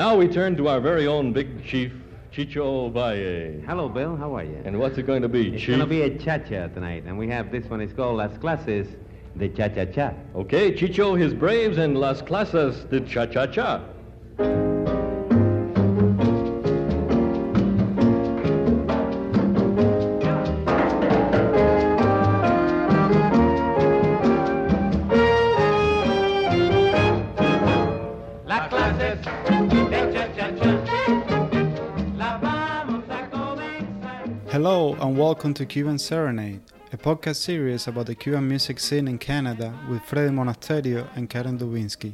Now we turn to our very own big chief, Chicho Valle. Hello, Bill. How are you? And what's it going to be, Chief? it's Chief? going to be a cha-cha tonight, and we have this one. It's called Las Clases de Cha-Cha-Cha. Okay, Chicho, his Braves, and Las Clases de Cha-Cha-Cha. Welcome to Cuban Serenade, a podcast series about the Cuban music scene in Canada with Freddy Monasterio and Karen Dubinsky.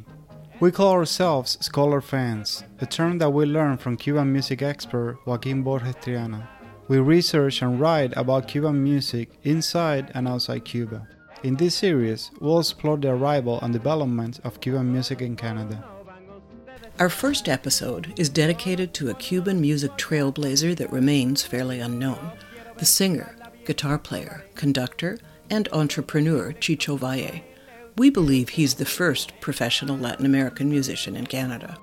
We call ourselves Scholar Fans, a term that we learned from Cuban music expert Joaquin Borges Triana. We research and write about Cuban music inside and outside Cuba. In this series, we'll explore the arrival and development of Cuban music in Canada. Our first episode is dedicated to a Cuban music trailblazer that remains fairly unknown the singer, guitar player, conductor, and entrepreneur Chicho Valle. We believe he's the first professional Latin American musician in Canada.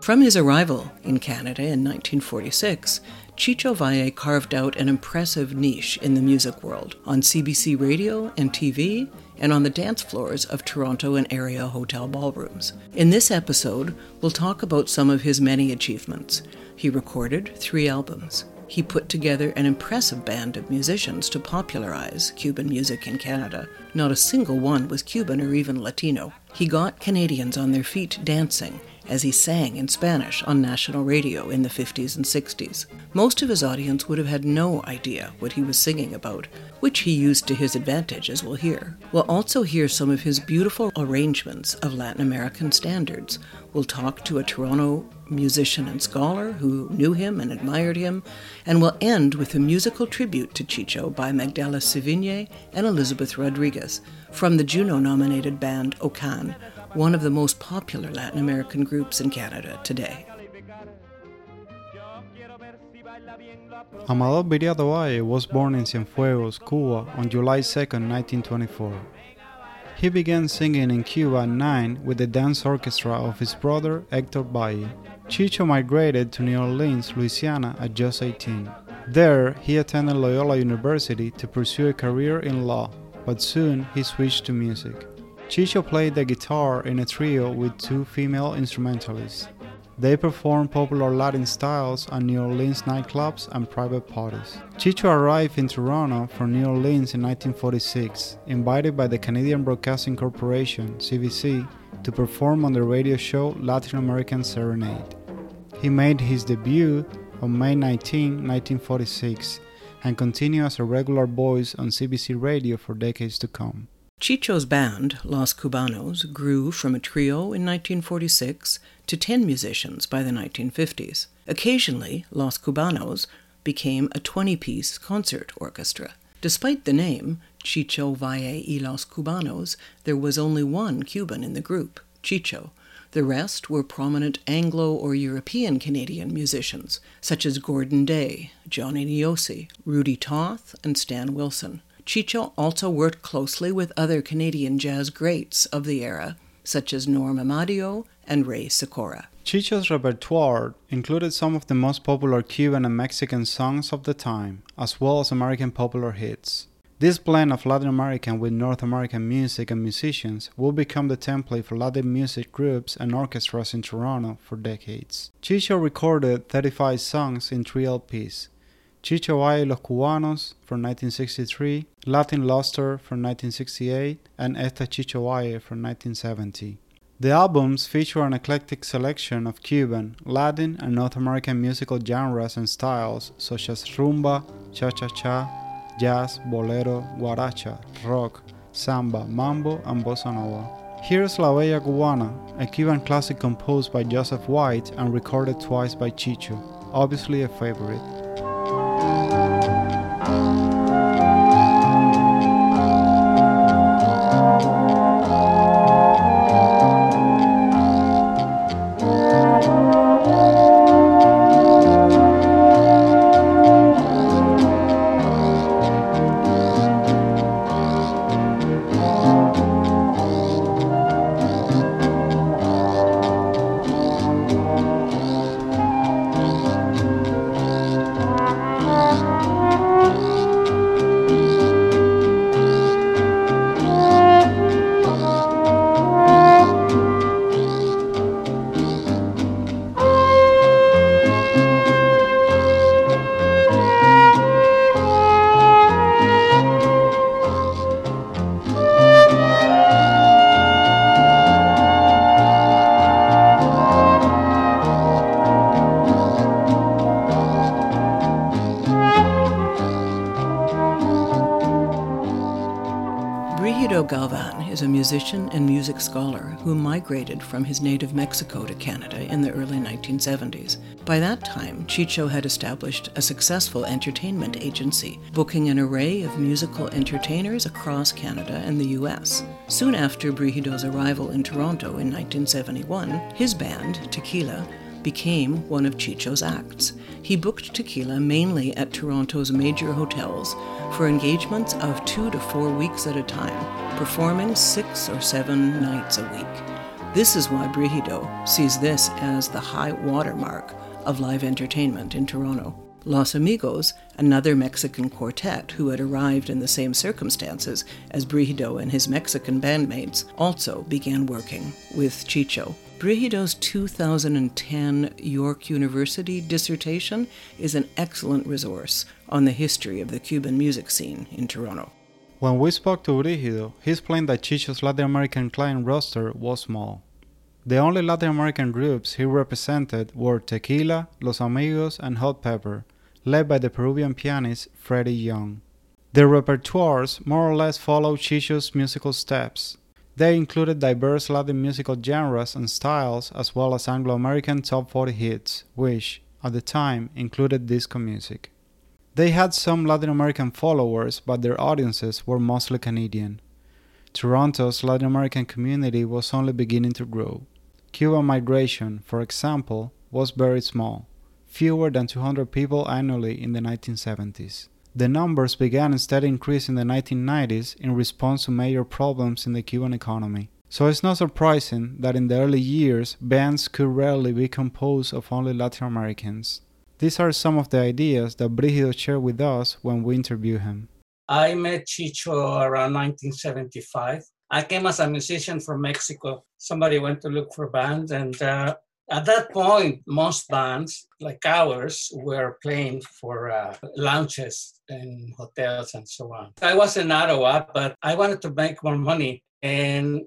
From his arrival in Canada in 1946, Chicho Valle carved out an impressive niche in the music world on CBC radio and TV and on the dance floors of Toronto and area hotel ballrooms. In this episode, we'll talk about some of his many achievements. He recorded three albums. He put together an impressive band of musicians to popularize Cuban music in Canada. Not a single one was Cuban or even Latino. He got Canadians on their feet dancing as he sang in Spanish on national radio in the 50s and 60s. Most of his audience would have had no idea what he was singing about, which he used to his advantage, as we'll hear. We'll also hear some of his beautiful arrangements of Latin American standards. We'll talk to a Toronto musician and scholar who knew him and admired him, and we'll end with a musical tribute to Chicho by Magdelys Savigne and Elizabeth Rodriguez from the Juno nominated band Okan, one of the most popular Latin American groups in Canada today. Amador Viriato was born in Cienfuegos, Cuba on July 2, 1924. He began singing in Cuba at 9 with the dance orchestra of his brother Hector Valle. Chicho migrated to New Orleans, Louisiana at just 18. There, he attended Loyola University to pursue a career in law, but soon he switched to music. Chicho played the guitar in a trio with two female instrumentalists. They performed popular Latin styles at New Orleans nightclubs and private parties. Chicho arrived in Toronto from New Orleans in 1946, invited by the Canadian Broadcasting Corporation, CBC, to perform on the radio show Latin American Serenade. He made his debut on May 19, 1946, and continued as a regular voice on CBC radio for decades to come. Chicho's band, Los Cubanos, grew from a trio in 1946 to 10 musicians by the 1950s. Occasionally, Los Cubanos became a 20 piece concert orchestra. Despite the name, Chicho Valle y Los Cubanos, there was only one Cuban in the group, Chicho. The rest were prominent Anglo or European Canadian musicians, such as Gordon Day, Johnny Niosi, Rudy Toth, and Stan Wilson. Chicho also worked closely with other Canadian jazz greats of the era, such as Norm Amadio and Ray Sikora. Chicho's repertoire included some of the most popular Cuban and Mexican songs of the time, as well as American popular hits. This blend of Latin American with North American music and musicians will become the template for Latin music groups and orchestras in Toronto for decades. Chicho recorded 35 songs in three LPs, Chicho y Los Cubanos from 1963, Latin Luster from 1968, and Esta Chicho from 1970. The albums feature an eclectic selection of Cuban, Latin, and North American musical genres and styles such as rumba, cha-cha-cha, jazz, bolero, guaracha, rock, samba, mambo, and bossa nova. Here's La Bella Cubana, a Cuban classic composed by Joseph White and recorded twice by Chicho, obviously a favorite. Musician and music scholar who migrated from his native Mexico to Canada in the early 1970s. By that time, Chicho had established a successful entertainment agency, booking an array of musical entertainers across Canada and the US. Soon after Brigido's arrival in Toronto in 1971, his band, Tequila, became one of Chicho's acts. He booked tequila mainly at Toronto's major hotels for engagements of two to four weeks at a time, performing six or seven nights a week. This is why Brigido sees this as the high watermark of live entertainment in Toronto. Los Amigos, another Mexican quartet who had arrived in the same circumstances as Brigido and his Mexican bandmates, also began working with Chicho. Brigido's 2010 York University dissertation is an excellent resource on the history of the Cuban music scene in Toronto. When we spoke to Brigido, he explained that Chicho's Latin American client roster was small. The only Latin American groups he represented were Tequila, Los Amigos, and Hot Pepper, led by the Peruvian pianist Freddie Young. Their repertoires more or less followed Chicho's musical steps, they included diverse Latin musical genres and styles, as well as Anglo American top 40 hits, which, at the time, included disco music. They had some Latin American followers, but their audiences were mostly Canadian. Toronto's Latin American community was only beginning to grow. Cuban migration, for example, was very small, fewer than 200 people annually in the 1970s. The numbers began instead increase in the 1990s in response to major problems in the Cuban economy. So it's not surprising that in the early years, bands could rarely be composed of only Latin Americans. These are some of the ideas that Brigido shared with us when we interviewed him. I met Chicho around 1975. I came as a musician from Mexico. Somebody went to look for bands, and uh, at that point, most bands like ours were playing for uh, lounges and hotels and so on. I was in Ottawa, but I wanted to make more money. And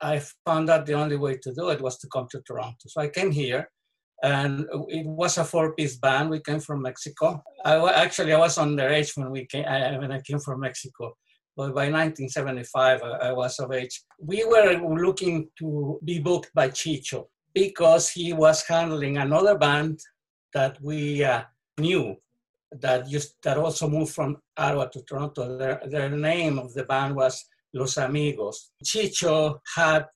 I found out the only way to do it was to come to Toronto. So I came here and it was a four-piece band. We came from Mexico. I actually I was underage when we came I, when I came from Mexico, but by 1975 I, I was of age. We were looking to be booked by Chicho, because he was handling another band that we uh, knew that used that also moved from Ottawa to Toronto. Their, their name of the band was Los Amigos. Chicho had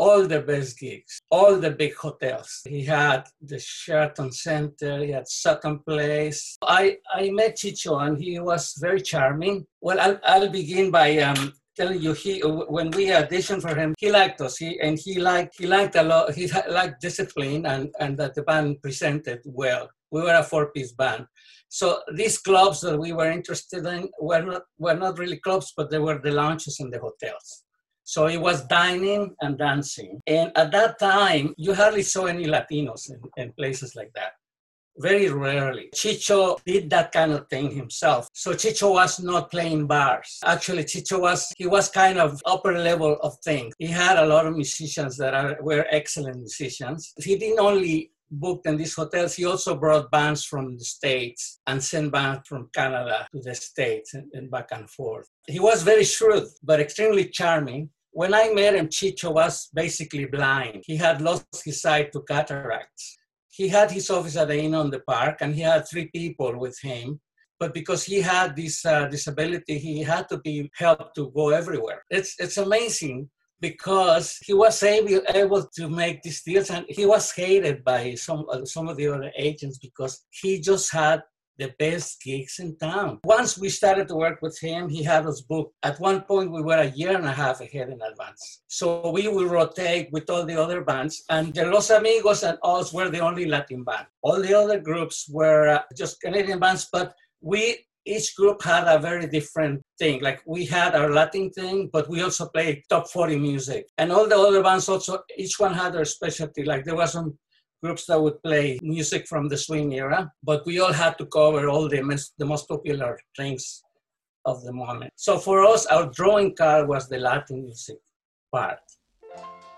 all the best gigs, all the big hotels. He had the Sheraton Center, he had Sutton Place. I, I met Chicho and he was very charming. Well, I'll, I'll begin by um, telling you, he uh, when we auditioned for him, he liked us. He and he liked he liked a lot. He liked discipline and and that the band presented well. We were a four-piece band, so these clubs that we were interested in were not were not really clubs, but they were the lounges in the hotels. So it was dining and dancing. And at that time, you hardly saw any Latinos in, in places like that very rarely. Chicho did that kind of thing himself. So Chicho was not playing bars. Actually, Chicho was, he was kind of upper level of things. He had a lot of musicians that are, were excellent musicians. He didn't only book in these hotels, he also brought bands from the States and sent bands from Canada to the States and, and back and forth. He was very shrewd, but extremely charming. When I met him, Chicho was basically blind. He had lost his sight to cataracts he had his office at the inn on the park and he had three people with him but because he had this uh, disability he had to be helped to go everywhere. It's it's amazing because he was able, able to make these deals and he was hated by some uh, some of the other agents because he just had the best gigs in town. Once we started to work with him, he had us booked. At one point, we were a year and a half ahead in advance. So we would rotate with all the other bands, and the Los Amigos and us were the only Latin band. All the other groups were uh, just Canadian bands, but we each group had a very different thing. Like we had our Latin thing, but we also played top 40 music. And all the other bands also, each one had their specialty. Like there was some groups that would play music from the swing era, but we all had to cover all the, most, the most popular things of the moment. So for us, our drawing card was the Latin music part.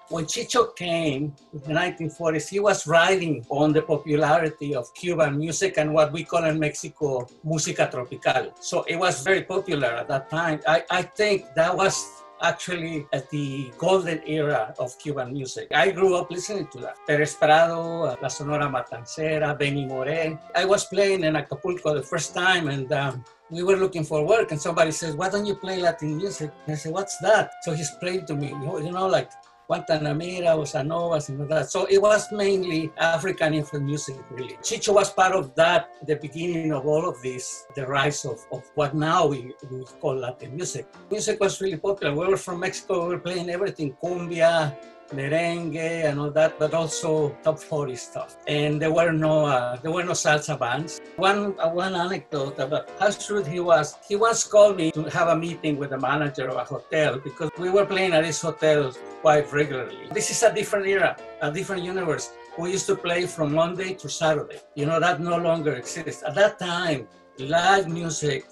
When Chicho came in the 1940s, he was riding on the popularity of Cuban music and what we call in Mexico música tropical. So it was very popular at that time. I, I think that was actually at the golden era of Cuban music. I grew up listening to that. Perez Prado, uh, La Sonora Matancera, Benny Moré. I was playing in Acapulco the first time and um, we were looking for work and somebody says, why don't you play Latin music? And I said, what's that? So he's playing to me, you know, like Guantanamera, Bossa Nova, and all that. So it was mainly African influenced music, really. Chicho was part of that, the beginning of all of this, the rise of, of what now we, we call Latin music. Music was really popular. We were from Mexico, we were playing everything, cumbia, merengue and all that, but also top 40 stuff. And there were no uh, there were no salsa bands. One uh, one anecdote about how shrewd he was. He once called me to have a meeting with the manager of a hotel because we were playing at this hotel quite regularly. This is a different era, a different universe. We used to play from Monday to Saturday. You know that no longer exists. At that time, live music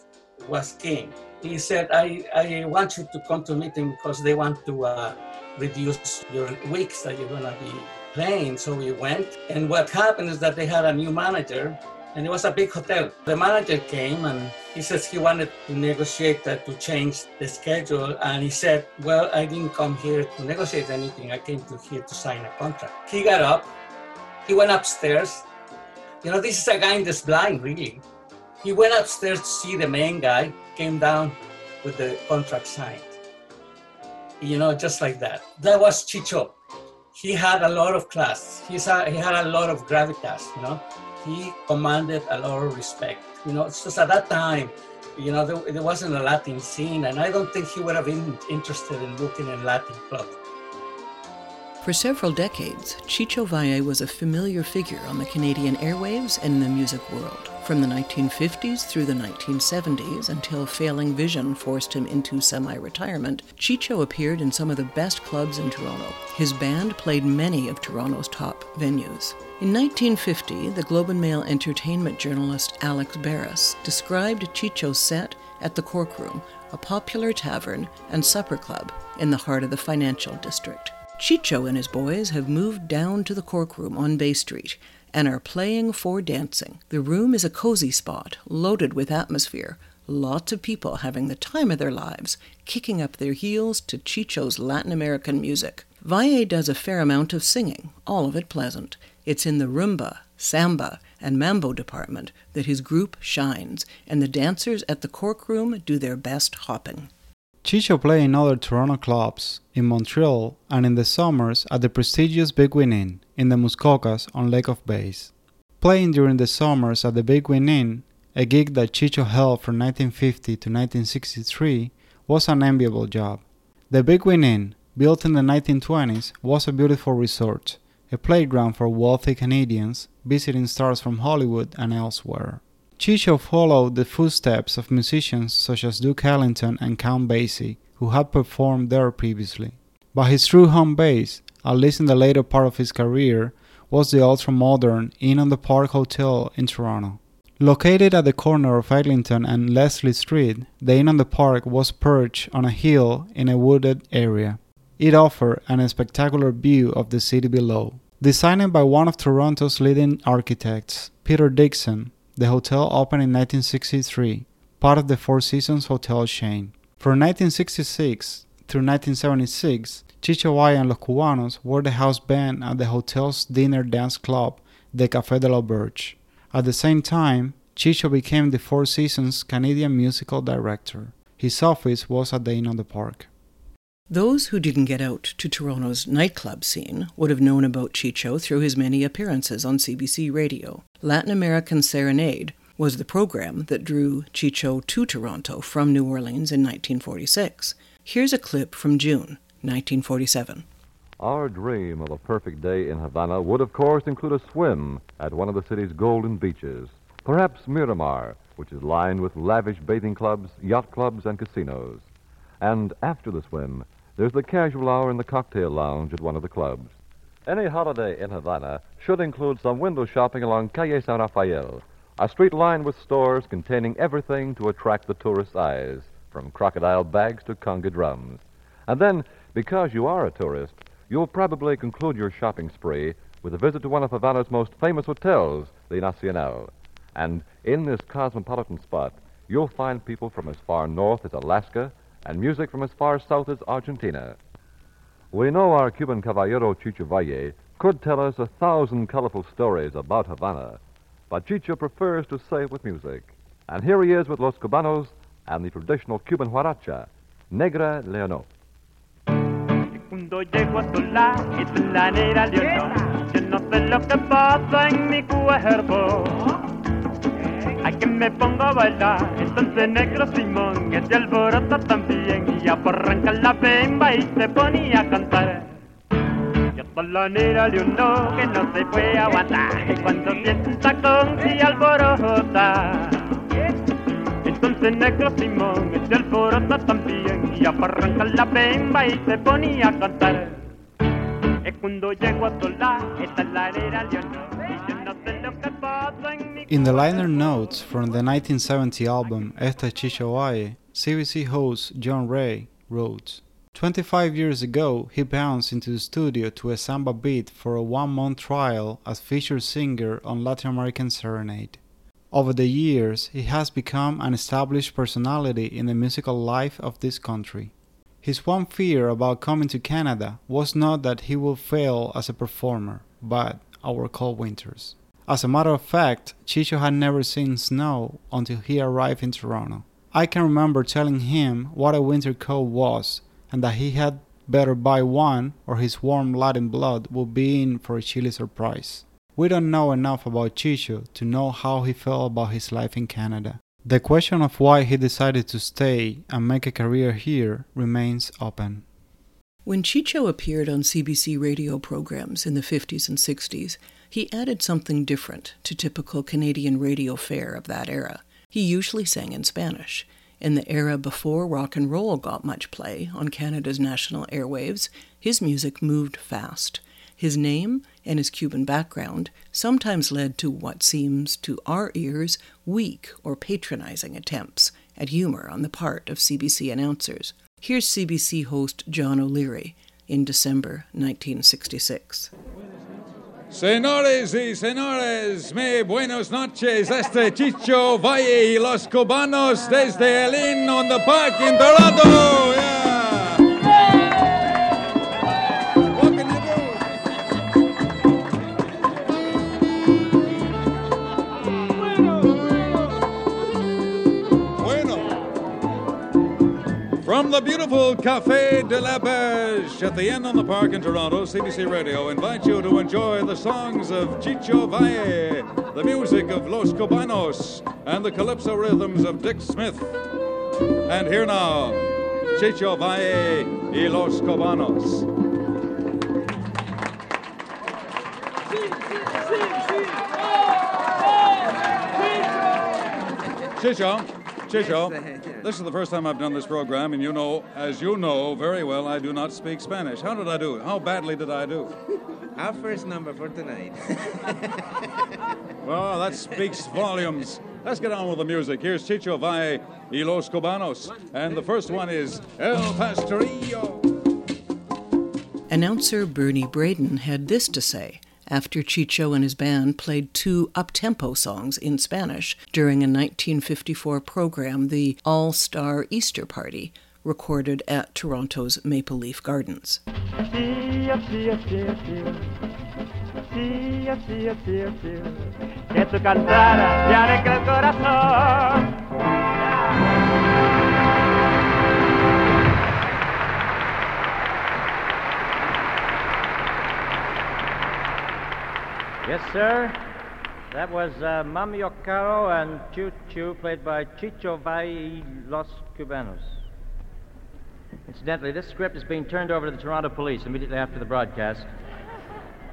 was king. He said, "I I want you to come to meeting because they want to." Uh, reduce your weeks that you're going to be playing. So we went. And what happened is that they had a new manager and it was a big hotel. The manager came and he says he wanted to negotiate to change the schedule. And he said, Well, I didn't come here to negotiate anything. I came to here to sign a contract. He got up, he went upstairs. You know, this is a guy that's blind, really. He went upstairs to see the main guy, came down with the contract signed you know, just like that. That was Chicho. He had a lot of class. He's a, he had a lot of gravitas, you know. He commanded a lot of respect. You know, it's just at that time, you know, there, there wasn't a Latin scene, and I don't think he would have been interested in looking in Latin club. For several decades, Chicho Valle was a familiar figure on the Canadian airwaves and in the music world. From the 1950s through the 1970s, until failing vision forced him into semi retirement, Chicho appeared in some of the best clubs in Toronto. His band played many of Toronto's top venues. In 1950, the Globe and Mail entertainment journalist Alex Barris described Chicho's set at the Cork Room, a popular tavern and supper club in the heart of the financial district. Chicho and his boys have moved down to the Cork Room on Bay Street and are playing for dancing. The room is a cozy spot, loaded with atmosphere, lots of people having the time of their lives, kicking up their heels to Chicho's Latin American music. Valle does a fair amount of singing, all of it pleasant. It's in the rumba, samba, and mambo department that his group shines, and the dancers at the Cork Room do their best hopping. Chicho played in other Toronto clubs, in Montreal, and in the summers at the prestigious Bigwin Inn in the Muskokas on Lake of Bays. Playing during the summers at the Bigwin Inn, a gig that Chicho held from 1950 to 1963, was an enviable job. The Bigwin Inn, built in the 1920s, was a beautiful resort, a playground for wealthy Canadians visiting stars from Hollywood and elsewhere. Chicho followed the footsteps of musicians such as Duke Ellington and Count Basie, who had performed there previously. But his true home base, at least in the later part of his career, was the ultra modern Inn on the Park Hotel in Toronto. Located at the corner of Eglinton and Leslie Street, the Inn on the Park was perched on a hill in a wooded area. It offered an spectacular view of the city below. Designed by one of Toronto's leading architects, Peter Dickinson, the hotel opened in 1963, part of the Four Seasons hotel chain. From 1966 through 1976, Chicho Valle and Los Cubanos were the house band at the hotel's dinner dance club, the Café de l'Auberge. At the same time, Chicho became the Four Seasons Canadian musical director. His office was at the Inn on the Park. Those who didn't get out to Toronto's nightclub scene would have known about Chicho through his many appearances on CBC radio. Latin American Serenade was the program that drew Chicho to Toronto from New Orleans in 1946. Here's a clip from June 1947. Our dream of a perfect day in Havana would, of course, include a swim at one of the city's golden beaches. Perhaps Miramar, which is lined with lavish bathing clubs, yacht clubs, and casinos. And after the swim, there's the casual hour in the cocktail lounge at one of the clubs. Any holiday in Havana should include some window shopping along Calle San Rafael, a street lined with stores containing everything to attract the tourist's eyes, from crocodile bags to conga drums. And then, because you are a tourist, you'll probably conclude your shopping spree with a visit to one of Havana's most famous hotels, the Nacional. And in this cosmopolitan spot, you'll find people from as far north as Alaska and music from as far south as Argentina. We know our Cuban caballero Chicho Valle could tell us a thousand colorful stories about Havana, but Chicho prefers to say it with music. And here he is with Los Cubanos and the traditional Cuban guaracha, Negra Leonor. Cuando llego a solar, es la negra Leonor. Yo no sé lo que pasa en mi cuerpo. Que me pongo a bailar, entonces negro Simón, que se alborota también, y ya la bemba y se ponía a cantar. Yo soy la negra Leonor, que no se puede aguantar, y cuando siente un tacón se alborota. Entonces negro Simón, que se alborota también, y ya la bemba y se ponía a cantar. Es cuando llego a solar, esta es la negra Leonor, In the liner notes from the 1970 album Esta es Chicho CBC host John Ray wrote, 25 years ago, he bounced into the studio to a samba beat for a one month trial as featured singer on Latin American Serenade. Over the years, he has become an established personality in the musical life of this country. His one fear about coming to Canada was not that he would fail as a performer, but our cold winters. As a matter of fact, Chicho had never seen snow until he arrived in Toronto. I can remember telling him what a winter coat was and that he had better buy one or his warm Latin blood would be in for a chilly surprise. We don't know enough about Chicho to know how he felt about his life in Canada. The question of why he decided to stay and make a career here remains open. When Chicho appeared on CBC radio programs in the 50s and 60s, he added something different to typical Canadian radio fare of that era. He usually sang in Spanish. In the era before rock and roll got much play on Canada's national airwaves, his music moved fast. His name and his Cuban background sometimes led to what seems to our ears weak or patronizing attempts at humor on the part of CBC announcers. Here's CBC host John O'Leary in December 1966. Señores y señores, muy buenas noches. Este Chicho Valle y los cubanos desde el Inn on the Park in Toronto. From the beautiful Café de l'Auberge at the Inn on the Park in Toronto, CBC Radio invite you to enjoy the songs of Chicho Valle, the music of Los Cubanos, and the calypso rhythms of Dick Smith. And here now, Chicho Valle y Los Cubanos. Chicho, Chicho, this is the first time I've done this program, and you know, as you know very well, I do not speak Spanish. How did I do? How badly did I do? Our first number for tonight. Well, that speaks volumes. Let's get on with the music. Here's Chicho Valle y Los Cubanos, and the first one is El Pastorillo. Announcer Bernie Braden had this to say after Chicho and his band played two up-tempo songs in Spanish during a 1954 program, the All-Star Easter Party, recorded at Toronto's Maple Leaf Gardens. Sí, así, así, así. Que cantada te alegra el corazón. Yes, sir. That was uh, Ocaro and Chu Chu, played by Chicho Valle Los Cubanos. Incidentally, this script is being turned over to the Toronto Police immediately after the broadcast.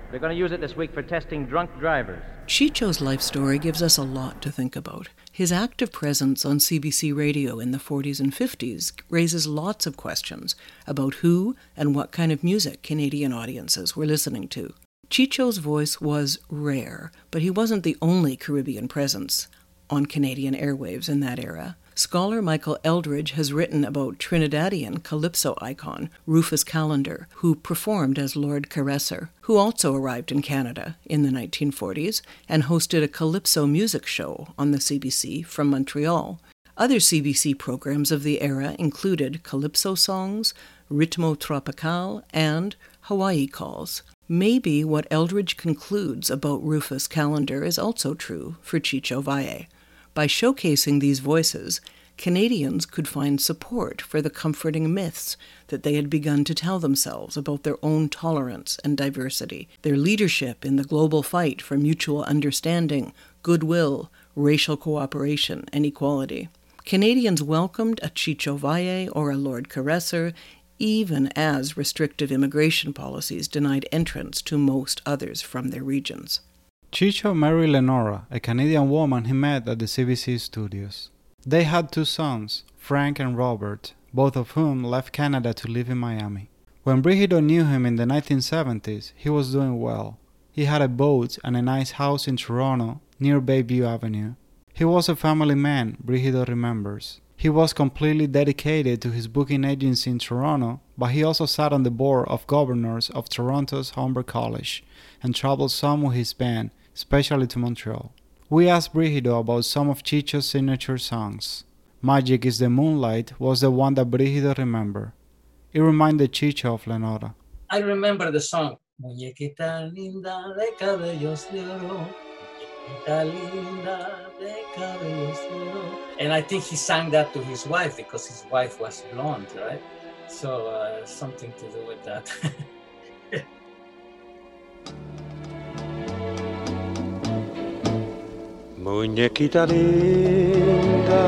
They're going to use it this week for testing drunk drivers. Chicho's life story gives us a lot to think about. His active presence on CBC radio in the 40s and 50s raises lots of questions about who and what kind of music Canadian audiences were listening to. Chicho's voice was rare, but he wasn't the only Caribbean presence on Canadian airwaves in that era. Scholar Michael Eldridge has written about Trinidadian calypso icon Rufus Callender, who performed as Lord Caresser, who also arrived in Canada in the 1940s and hosted a calypso music show on the CBC from Montreal. Other CBC programs of the era included Calypso Songs, Ritmo Tropical, and Hawaii Calls. Maybe what Eldridge concludes about Rufus Callender is also true for Chicho Valle. By showcasing these voices, Canadians could find support for the comforting myths that they had begun to tell themselves about their own tolerance and diversity, their leadership in the global fight for mutual understanding, goodwill, racial cooperation, and equality. Canadians welcomed a Chicho Valle or a Lord Caresser even as restrictive immigration policies denied entrance to most others from their regions. Chicho married Lenora, a Canadian woman he met at the CBC studios. They had two sons, Frank and Robert, both of whom left Canada to live in Miami. When Brigido knew him in the 1970s, he was doing well. He had a boat and a nice house in Toronto near Bayview Avenue. He was a family man, Brigido remembers. He was completely dedicated to his booking agency in Toronto, but he also sat on the board of governors of Toronto's Humber College and traveled some with his band, especially to Montreal. We asked Brigido about some of Chicho's signature songs. Magic is the Moonlight was the one that Brigido remembered. It reminded Chicho of Lenora. I remember the song, Muñequita linda de cabellos de oro, And I think he sang that to his wife because his wife was blonde, right? So uh, something to do with that. Muñequita linda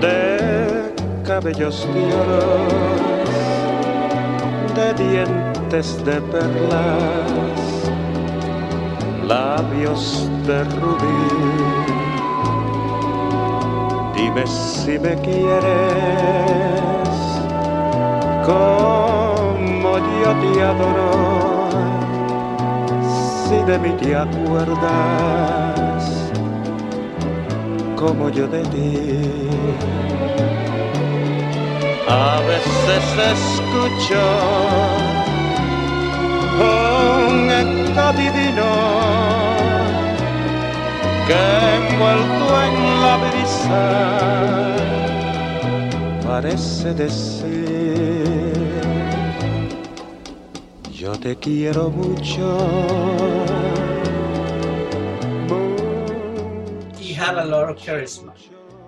de cabellos de oro, de dientes de perlas, labios de rubí. Dime si me quieres como yo te adoro si de mí te acuerdas como yo de ti. A veces escucho un eco divino que envuelto en la brisa parece decir yo te quiero mucho. He had a lot of charisma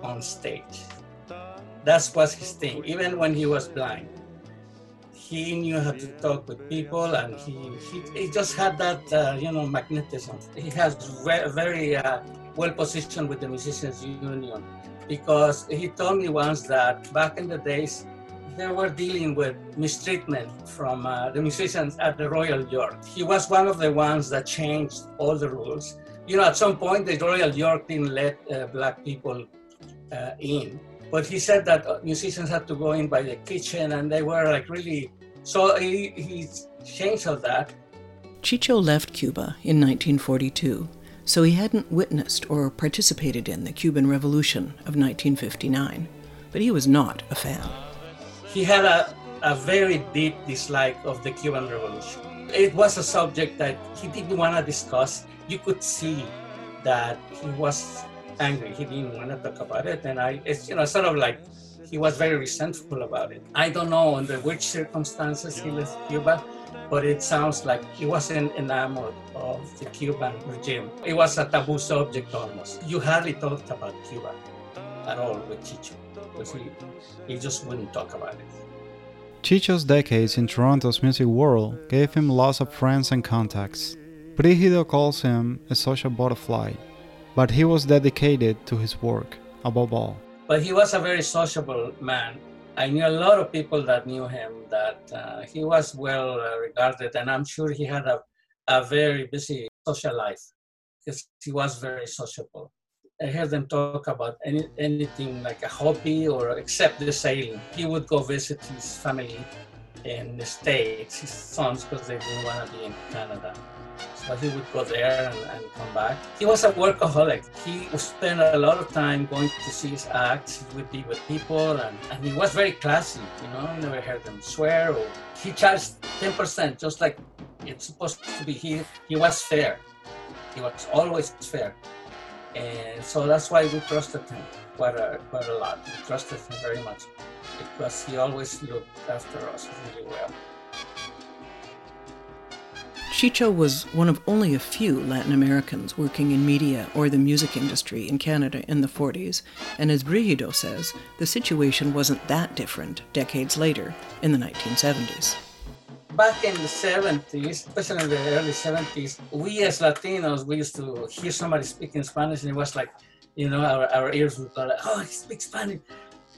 on stage. That was his thing, even when he was blind. He knew how to talk with people, and he he, he just had that uh, you know magnetism. He has very, very uh, well positioned with the musicians union because he told me once that back in the days they were dealing with mistreatment from uh, the musicians at the Royal York. He was one of the ones that changed all the rules. You know, at some point, the Royal York didn't let uh, black people uh, in, but he said that uh, musicians had to go in by the kitchen, and they were like really. So he, he changed all that. Chicho left Cuba in 1942, so he hadn't witnessed or participated in the Cuban Revolution of 1959, but he was not a fan he had a, a very deep dislike of the Cuban Revolution. It was a subject that he didn't want to discuss. You could see that he was angry. He didn't want to talk about it, and I, it's you know, sort of like he was very resentful about it. I don't know under which circumstances he left Cuba, but it sounds like he wasn't enamored of the Cuban regime. It was a taboo subject almost. You hardly talked about Cuba at all with Chicho because he, he just wouldn't talk about it. Chicho's decades in Toronto's music world gave him lots of friends and contacts. Brigido calls him a social butterfly, but he was dedicated to his work above all. But he was a very sociable man. I knew a lot of people that knew him, that uh, he was well uh, regarded, and I'm sure he had a, a very busy social life because he was very sociable. I heard them talk about any, anything like a hobby or except the sailing. He would go visit his family in the States, his sons, because they didn't want to be in Canada. So he would go there and, and, come back. He was a workaholic. He spend a lot of time going to see his acts. He would be with people, and, and he was very classy. You know, I never heard him swear. Or he charged 10%, just like it's supposed to be. He he was fair. He was always fair And so that's why we trusted him quite a, quite a lot. We trusted him very much because he always looked after us really well. Chicho was one of only a few Latin Americans working in media or the music industry in Canada in the 40s, and as Brigido says, the situation wasn't that different decades later in the 1970s. Back in the 70s, especially in the early 70s, we as Latinos, we used to hear somebody speaking Spanish and it was like, you know, our, our ears would go like, oh, he speaks Spanish.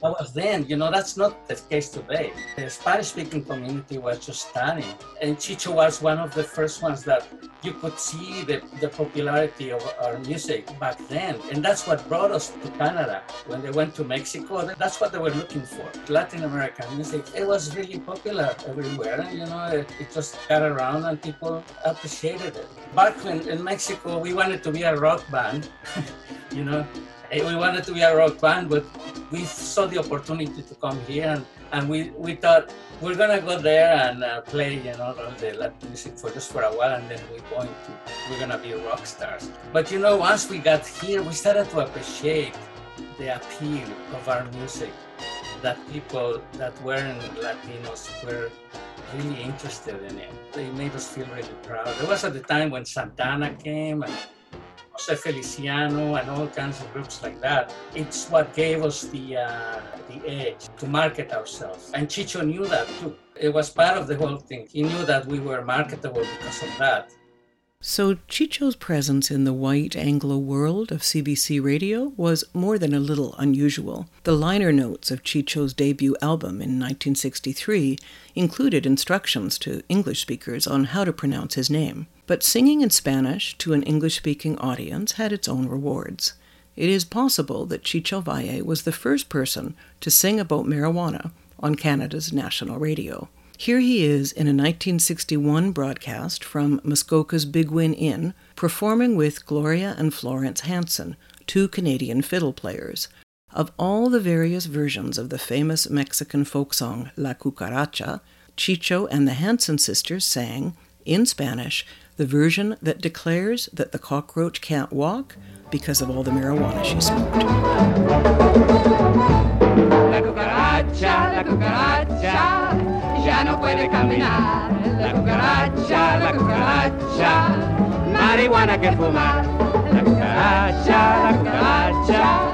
That was then, you know, that's not the case today. The Spanish speaking community was just stunning. And Chicho was one of the first ones that you could see the, the popularity of our music back then. And that's what brought us to Canada. When they went to Mexico, that's what they were looking for. Latin American music, it was really popular everywhere. And, you know, it, it just got around and people appreciated it. Back when in Mexico, we wanted to be a rock band, you know, we wanted to be a rock band, but we saw the opportunity to come here and, and we, we thought we're gonna go there and uh, play, you know, the Latin music for just for a while, and then we're going to we're gonna be rock stars. But you know, once we got here, we started to appreciate the appeal of our music. That people that weren't Latinos were really interested in it. They made us feel really proud. There was at the time when Santana came and Jose Feliciano and all kinds of groups like that. It's what gave us the uh, the edge to market ourselves. And Chicho knew that too. It was part of the whole thing. He knew that we were marketable because of that. So Chicho's presence in the white Anglo world of CBC radio was more than a little unusual. The liner notes of Chicho's debut album in 1963 included instructions to English speakers on how to pronounce his name. But singing in Spanish to an English speaking audience had its own rewards. It is possible that Chicho Valle was the first person to sing about marijuana on Canada's national radio. Here he is in a 1961 broadcast from Muskoka's Bigwin Inn, performing with Gloria and Florence Hanson, two Canadian fiddle players. Of all the various versions of the famous Mexican folk song La Cucaracha, Chicho and the Hanson sisters sang, in Spanish, the version that declares that the cockroach can't walk because of all the marijuana she smoked. La cucaracha, la cucaracha, ya no puede caminar. La cucaracha, la cucaracha, marihuana que fumar. La cucaracha, la cucaracha,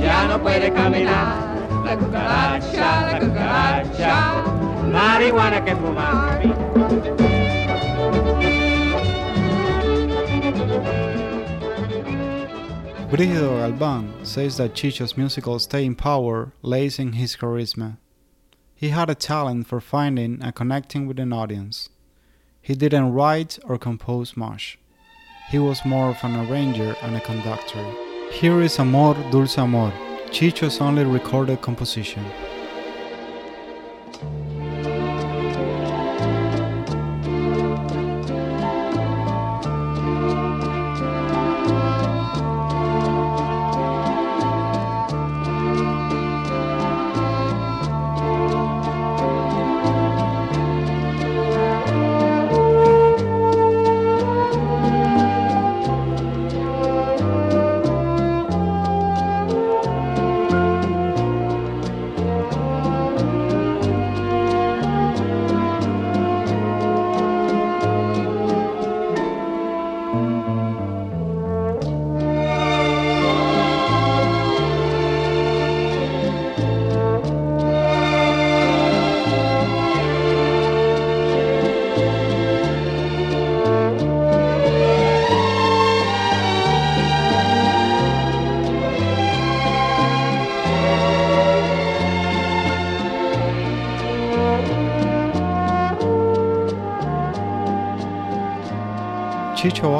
ya no puede caminar. La cucaracha, la cucaracha, marihuana que fumar. Brigido Galvan says that Chicho's musical staying power lays in his charisma. He had a talent for finding and connecting with an audience. He didn't write or compose much. He was more of an arranger and a conductor. Here is Amor Dulce Amor, Chicho's only recorded composition.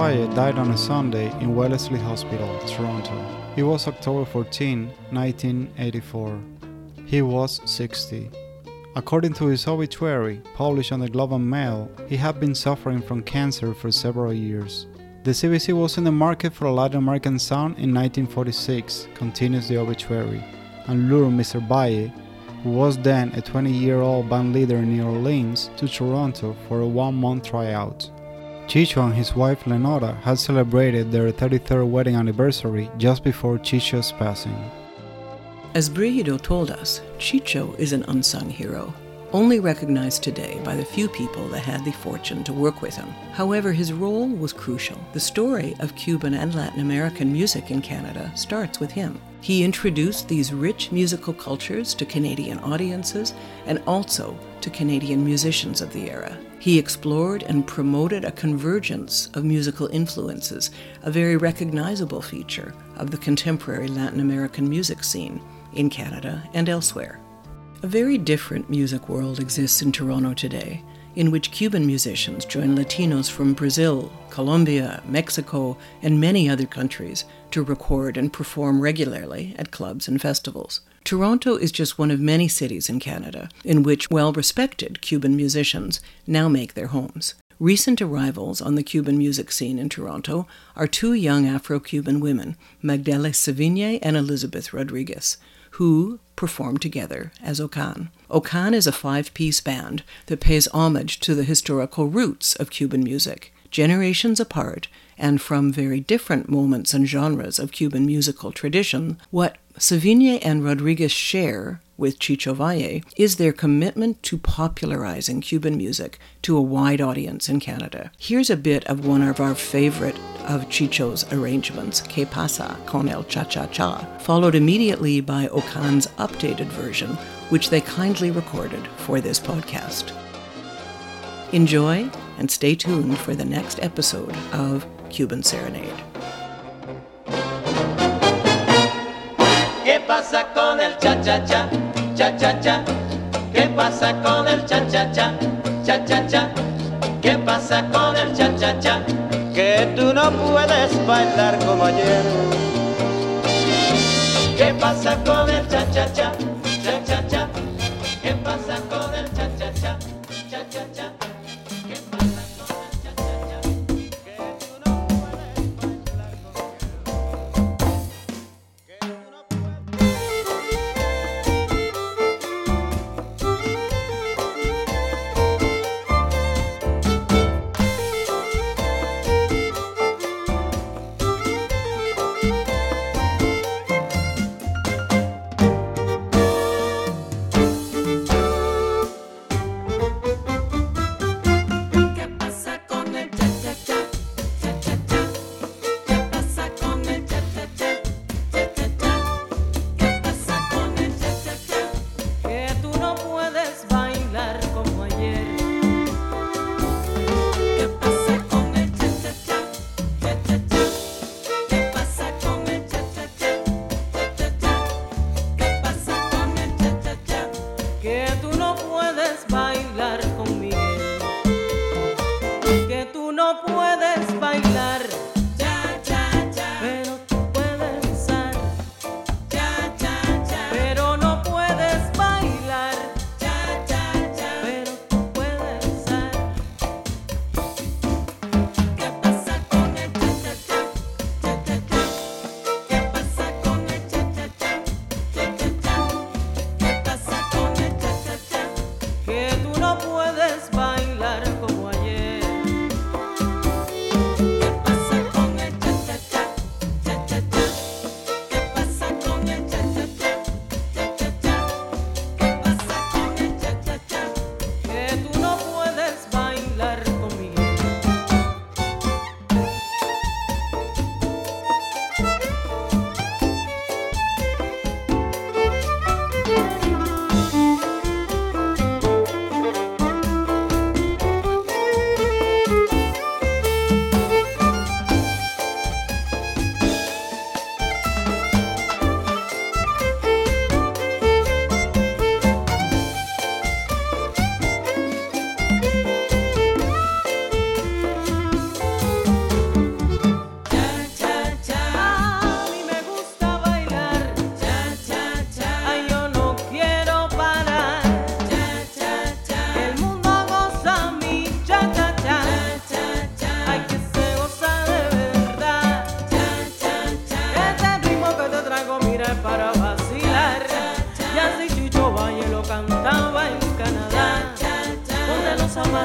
Chicho died on a Sunday in Wellesley Hospital, Toronto. It was October 14, 1984. He was 60. According to his obituary, published on the Globe and Mail, he had been suffering from cancer for several years. The CBC was in the market for a Latin American sound in 1946, continues the obituary, and lured Mr. Valle, who was then a 20 year old band leader in New Orleans, to Toronto for a one month tryout. Chicho and his wife Lenora had celebrated their 33rd wedding anniversary just before Chicho's passing. As Brigido told us, Chicho is an unsung hero, only recognized today by the few people that had the fortune to work with him. However, his role was crucial. The story of Cuban and Latin American music in Canada starts with him. He introduced these rich musical cultures to Canadian audiences and also to Canadian musicians of the era. He explored and promoted a convergence of musical influences, a very recognizable feature of the contemporary Latin American music scene in Canada and elsewhere. A very different music world exists in Toronto today, in which Cuban musicians join Latinos from Brazil, Colombia, Mexico, and many other countries to record and perform regularly at clubs and festivals. Toronto is just one of many cities in Canada in which well respected Cuban musicians now make their homes. Recent arrivals on the Cuban music scene in Toronto are two young Afro Cuban women, Magdelys Savigne and Elizabeth Rodriguez, who perform together as Okan. Okan is a five piece band that pays homage to the historical roots of Cuban music. Generations apart, and from very different moments and genres of Cuban musical tradition, what Savigne and Rodriguez share with Chicho Valle is their commitment to popularizing Cuban music to a wide audience in Canada. Here's a bit of one of our favorite of Chicho's arrangements, Que Pasa con el Cha Cha Cha, followed immediately by Okan's updated version, which they kindly recorded for this podcast. Enjoy and stay tuned for the next episode of Cuban Serenade. Pasa con el cha cha cha? Cha cha cha. ¿Qué pasa con el cha cha cha? Cha cha cha. ¿Qué pasa con el cha cha cha? Que tú no puedes bailar como ayer. ¿Qué pasa con el cha cha cha?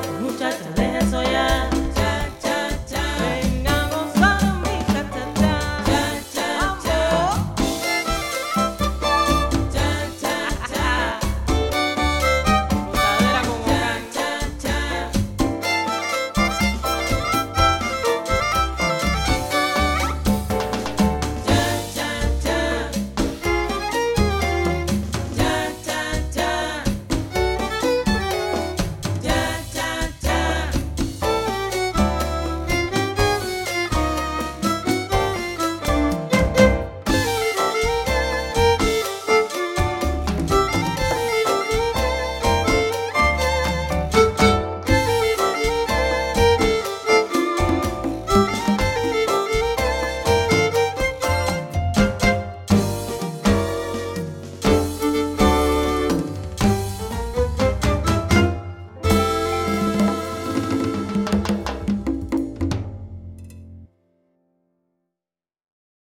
嗯